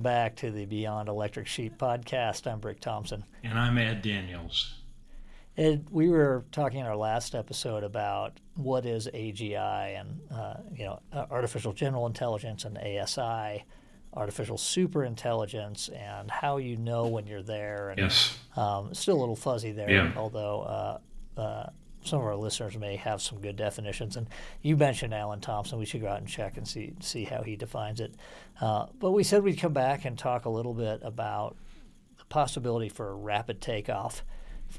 Welcome back to the Beyond Electric Sheep podcast. I'm Brick Thompson. And I'm Ed Daniels. Ed, we were talking in our last episode about what is AGI and, uh, you know, artificial general intelligence and ASI, artificial super intelligence, and how you know when you're there. And, yes. Um, still a little fuzzy there, yeah. although uh, uh, some of our listeners may have some good definitions. And you mentioned Alan Thompson. We should go out and check and see see how he defines it. Uh, but we said we'd come back and talk a little bit about the possibility for a rapid takeoff.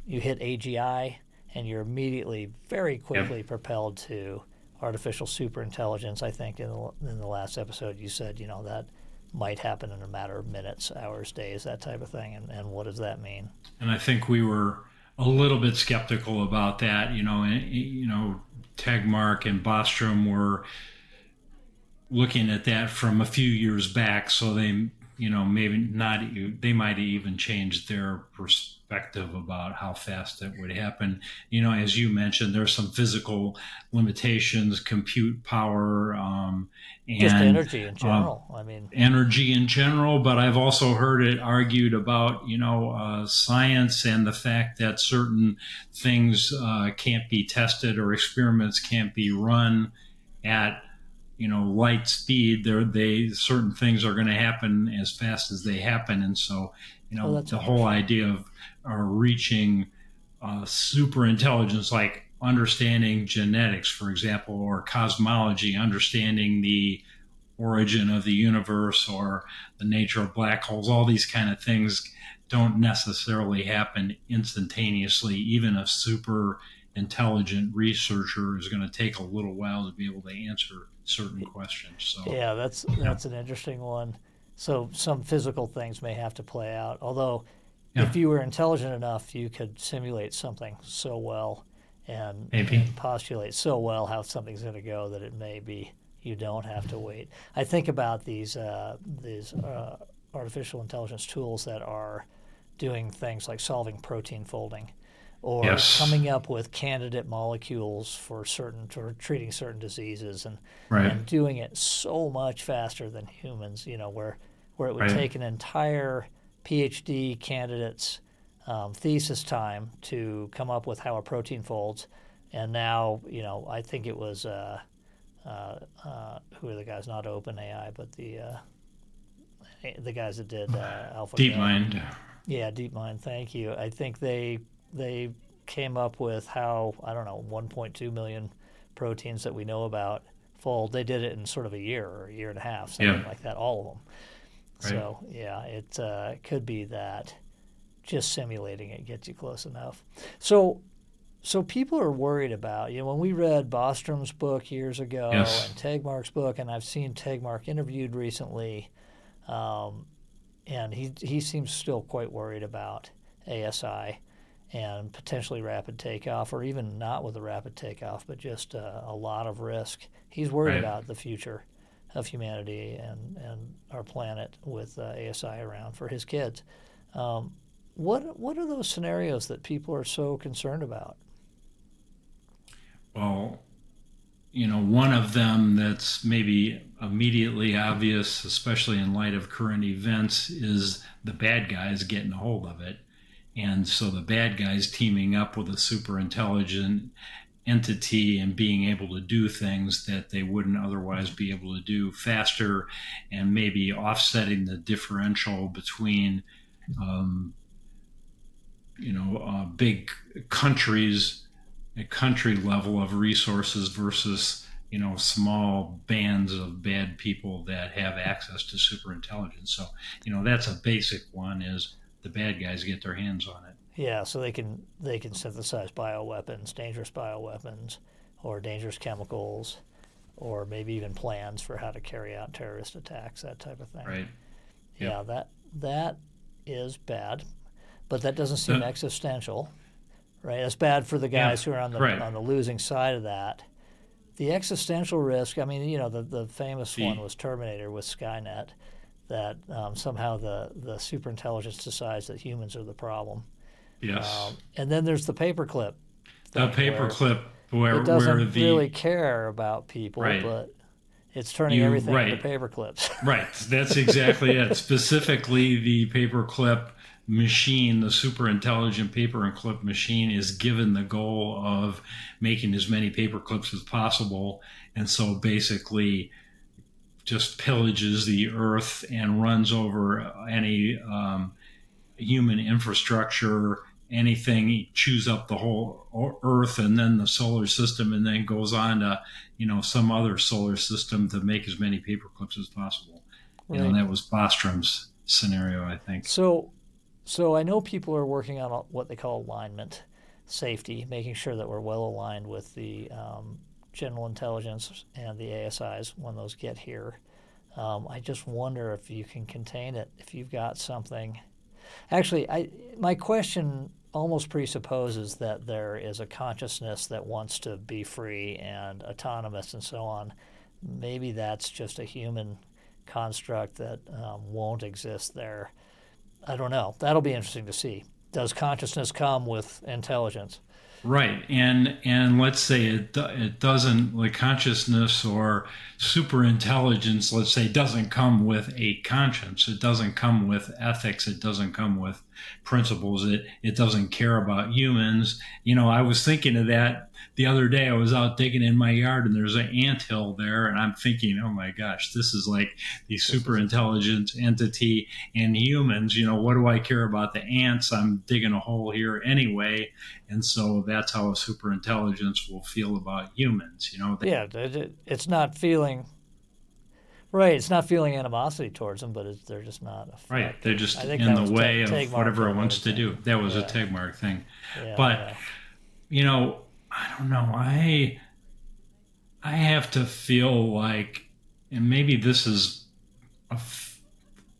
You hit AGI, and you're immediately, very quickly yep. propelled to artificial superintelligence. I think in the, in the last episode you said, you know, that might happen in a matter of minutes, hours, days, that type of thing. And, and what does that mean? And I think we were a little bit skeptical about that. You know, you know, Tegmark and Bostrom were looking at that from a few years back, so they, you know, maybe not. They might even change their perspective about how fast it would happen. You know, as you mentioned, there's some physical limitations, compute power, um, and just energy in general. Uh, I mean, energy in general. But I've also heard it argued about you know uh, science and the fact that certain things uh, can't be tested or experiments can't be run at you know light speed. There, they certain things are going to happen as fast as they happen, and so you know oh, the whole idea of uh, reaching uh, super intelligence like understanding genetics, for example, or cosmology, understanding the origin of the universe or the nature of black holes, all these kind of things don't necessarily happen instantaneously. Even a super intelligent researcher is going to take a little while to be able to answer certain questions. So yeah, that's that's an interesting one. So some physical things may have to play out. Although, yeah. if you were intelligent enough, you could simulate something so well and, and postulate so well how something's going to go that it may be you don't have to wait. I think about these uh, these uh, artificial intelligence tools that are doing things like solving protein folding or yes. coming up with candidate molecules for certain for treating certain diseases and right. and doing it so much faster than humans. You know where where it would right. take an entire PhD candidate's um, thesis time to come up with how a protein folds, and now you know I think it was. Uh, uh, uh, who are the guys? Not OpenAI, but the uh, the guys that did uh, Alpha. DeepMind. Yeah, DeepMind. Thank you. I think they they came up with how I don't know 1.2 million proteins that we know about fold. They did it in sort of a year or a year and a half, something yeah. like that. All of them. Right. So yeah, it uh, could be that just simulating it gets you close enough. So so people are worried about you know when we read Bostrom's book years ago yes. and Tegmark's book, and I've seen Tegmark interviewed recently, um, and he he seems still quite worried about ASI and potentially rapid takeoff, or even not with a rapid takeoff, but just uh, a lot of risk. He's worried right. about the future of humanity and and our planet with uh, ASI around for his kids. Um, what what are those scenarios that people are so concerned about? Well, you know, one of them that's maybe immediately obvious, especially in light of current events, is the bad guys getting a hold of it. And so the bad guys teaming up with a super intelligent entity and being able to do things that they wouldn't otherwise be able to do faster and maybe offsetting the differential between, um, you know, uh, big countries a country level of resources versus you know small bands of bad people that have access to super intelligence. So you know that's a basic one is the bad guys get their hands on it yeah so they can they can synthesize bioweapons dangerous bioweapons or dangerous chemicals or maybe even plans for how to carry out terrorist attacks that type of thing right yep. yeah that that is bad but that doesn't seem existential right? That's bad for the guys yeah, who are on the right. on the losing side of that. The existential risk. I mean, you know, the the famous the, one was Terminator with Skynet, that um, somehow the the superintelligence decides that humans are the problem. Yes. Um, and then there's the paperclip. The paperclip where, where it doesn't where the, really care about people, right. but it's turning You- everything right. into paperclips. Right. That's exactly it. Specifically, the paperclip machine, the super intelligent paper and clip machine, is given the goal of making as many paper clips as possible. And so basically, just pillages the earth and runs over any um, human infrastructure, anything, chews up the whole earth and then the solar system, and then goes on to, you know, some other solar system to make as many paper clips as possible. You know, Right. that was Bostrom's scenario, I think. So, so I know people are working on what they call alignment safety, making sure that we're well aligned with the um, general intelligence and the ASIs when those get here. Um, I just wonder if you can contain it. If you've got something, actually, I my question almost presupposes that there is a consciousness that wants to be free and autonomous and so on. Maybe that's just a human construct that um, won't exist there. I don't know. That'll be interesting to see. Does consciousness come with intelligence? Right, and and let's say it it doesn't like consciousness or super intelligence. Let's say doesn't come with a conscience. It doesn't come with ethics. It doesn't come with principles. It it doesn't care about humans. You know, I was thinking of that the other day. I was out digging in my yard, and there's an ant hill there, and I'm thinking, oh my gosh, this is like the super intelligent entity and humans. You know, what do I care about the ants? I'm digging a hole here anyway. And so that's how a super intelligence will feel about humans. You know, they, Yeah, it- it- it's not feeling right. It's not feeling animosity towards them, but it's, they're just not. A right. They're just in the way Teg- of whatever it wants to do. That was a Yeah. Tegmark thing. Yeah, but- yeah. You know, I don't know. I I have to feel like, and maybe this is a,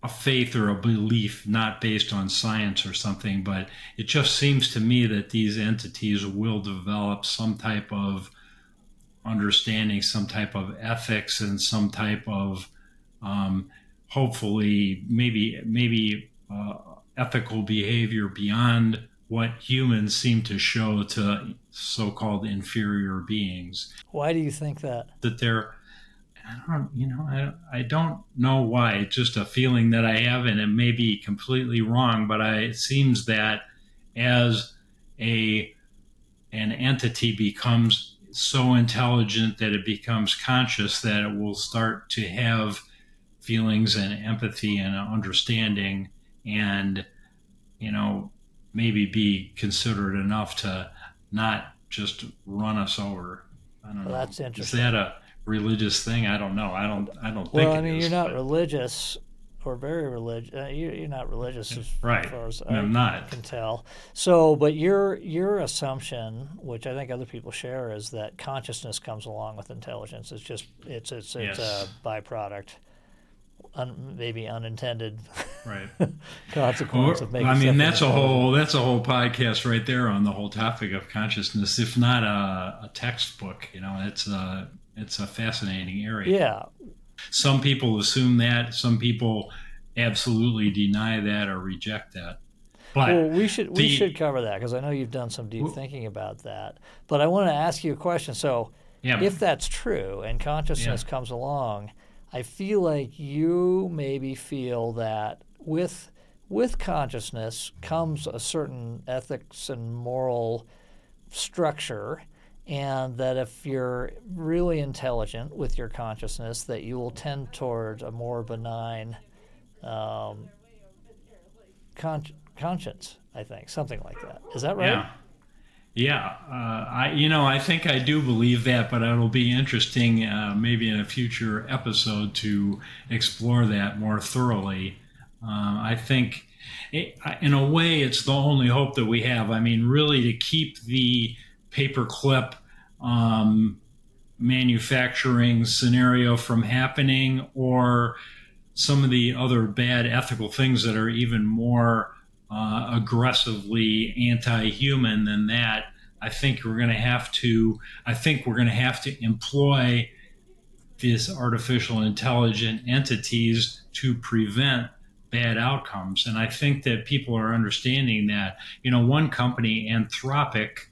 a faith or a belief not based on science or something, but it just seems to me that these entities will develop some type of understanding, some type of ethics, and some type of um, hopefully maybe maybe uh, ethical behavior beyond what humans seem to show to so-called inferior beings Why do you think that? that they're I don't you know I, I don't know why it's just a feeling that I have and it may be completely wrong but I it seems that as a an entity becomes so intelligent that it becomes conscious that it will start to have feelings and empathy and understanding and you know maybe be considerate enough to not just run us over i don't Well, know that's interesting. is that a religious thing i don't know i don't i don't think Well, I mean, is, you're not but- religious or very religious. Uh, you, you're not religious as right far as i'm I not can tell. So, but your your assumption, which I think other people share, is that consciousness comes along with intelligence. It's just it's it's it's Yes. a byproduct, un, maybe unintended right consequence Or- of making. I mean, that's a whole that's a whole podcast right there on the whole topic of consciousness. If not a, a textbook, you know, it's a it's a fascinating area. Yeah, Some people assume that. Some people absolutely deny that or reject that. But well, we should we the- should cover that because I know you've done some deep thinking about that. But I want to ask you a question. So, yeah, if that's true and consciousness comes along, I feel like you maybe feel that with with consciousness comes a certain ethics and moral structure and that if you're really intelligent with your consciousness that you will tend towards a more benign um, con- conscience i think something like that is that right Yeah. Yeah, uh, I you know I think I do believe that, but it'll be interesting uh, maybe in a future episode to explore that more thoroughly. Uh, I think, it, in a way, it's the only hope that we have. I mean, really, to keep the paperclip um, manufacturing scenario from happening, or some of the other bad ethical things that are even more uh, aggressively anti-human than that. I think we're going to have to. I think we're going to have to employ these artificial intelligent entities to prevent bad outcomes. And I think that people are understanding that. You know, one company, Anthropic,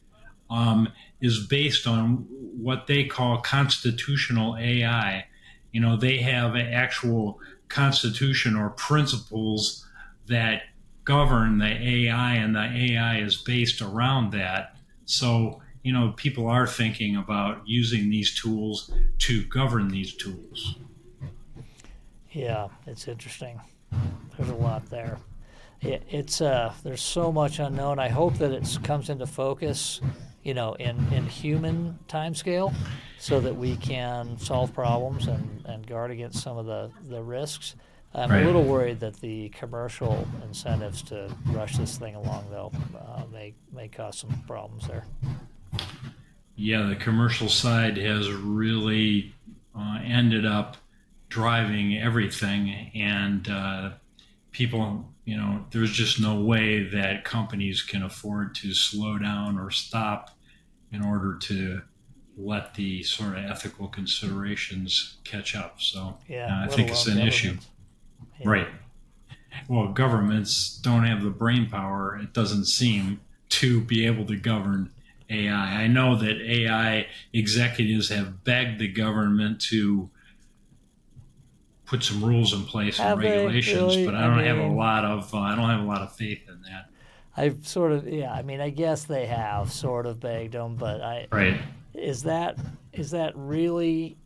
um, is based on what they call constitutional AI. you know, they have an actual constitution or principles that govern the AI, and the AI is based around that. So, you know, people are thinking about using these tools to govern these tools. Yeah, it's interesting. There's a lot there. It, it's uh, there's so much unknown. I hope that it comes into focus, you know, in in human timescale, so that we can solve problems and, and guard against some of the the risks. I'm Right. a little worried that the commercial incentives to rush this thing along, though, uh, may may cause some problems there. Yeah, the commercial side has really uh, ended up driving everything, and uh, people, you know, there's just no way that companies can afford to slow down or stop in order to let the sort of ethical considerations catch up. So Yeah, uh, I think it's an issue. Yeah. Right. Well, governments don't have the brain power, it doesn't seem, to be able to govern AI. I know that AI executives have begged the government to put some rules in place Have and regulations, really? but I I don't have a lot of uh, I don't have a lot of faith in that. I've sort of yeah. I mean, I guess they have sort of begged them, but I Right. is that is that really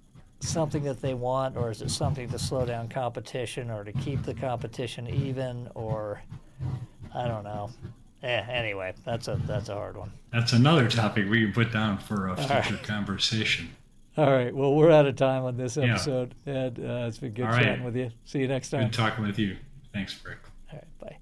something that they want, or is it something to slow down competition, or to keep the competition even, or I don't know. Yeah. Anyway, that's a that's a hard one. That's another topic we can put down for a future right. conversation. All right. Well, we're out of time on this Yeah. episode, and uh, it's been good All right. chatting with you. See you next time. Good talking with you. Thanks, Brick. All right. Bye.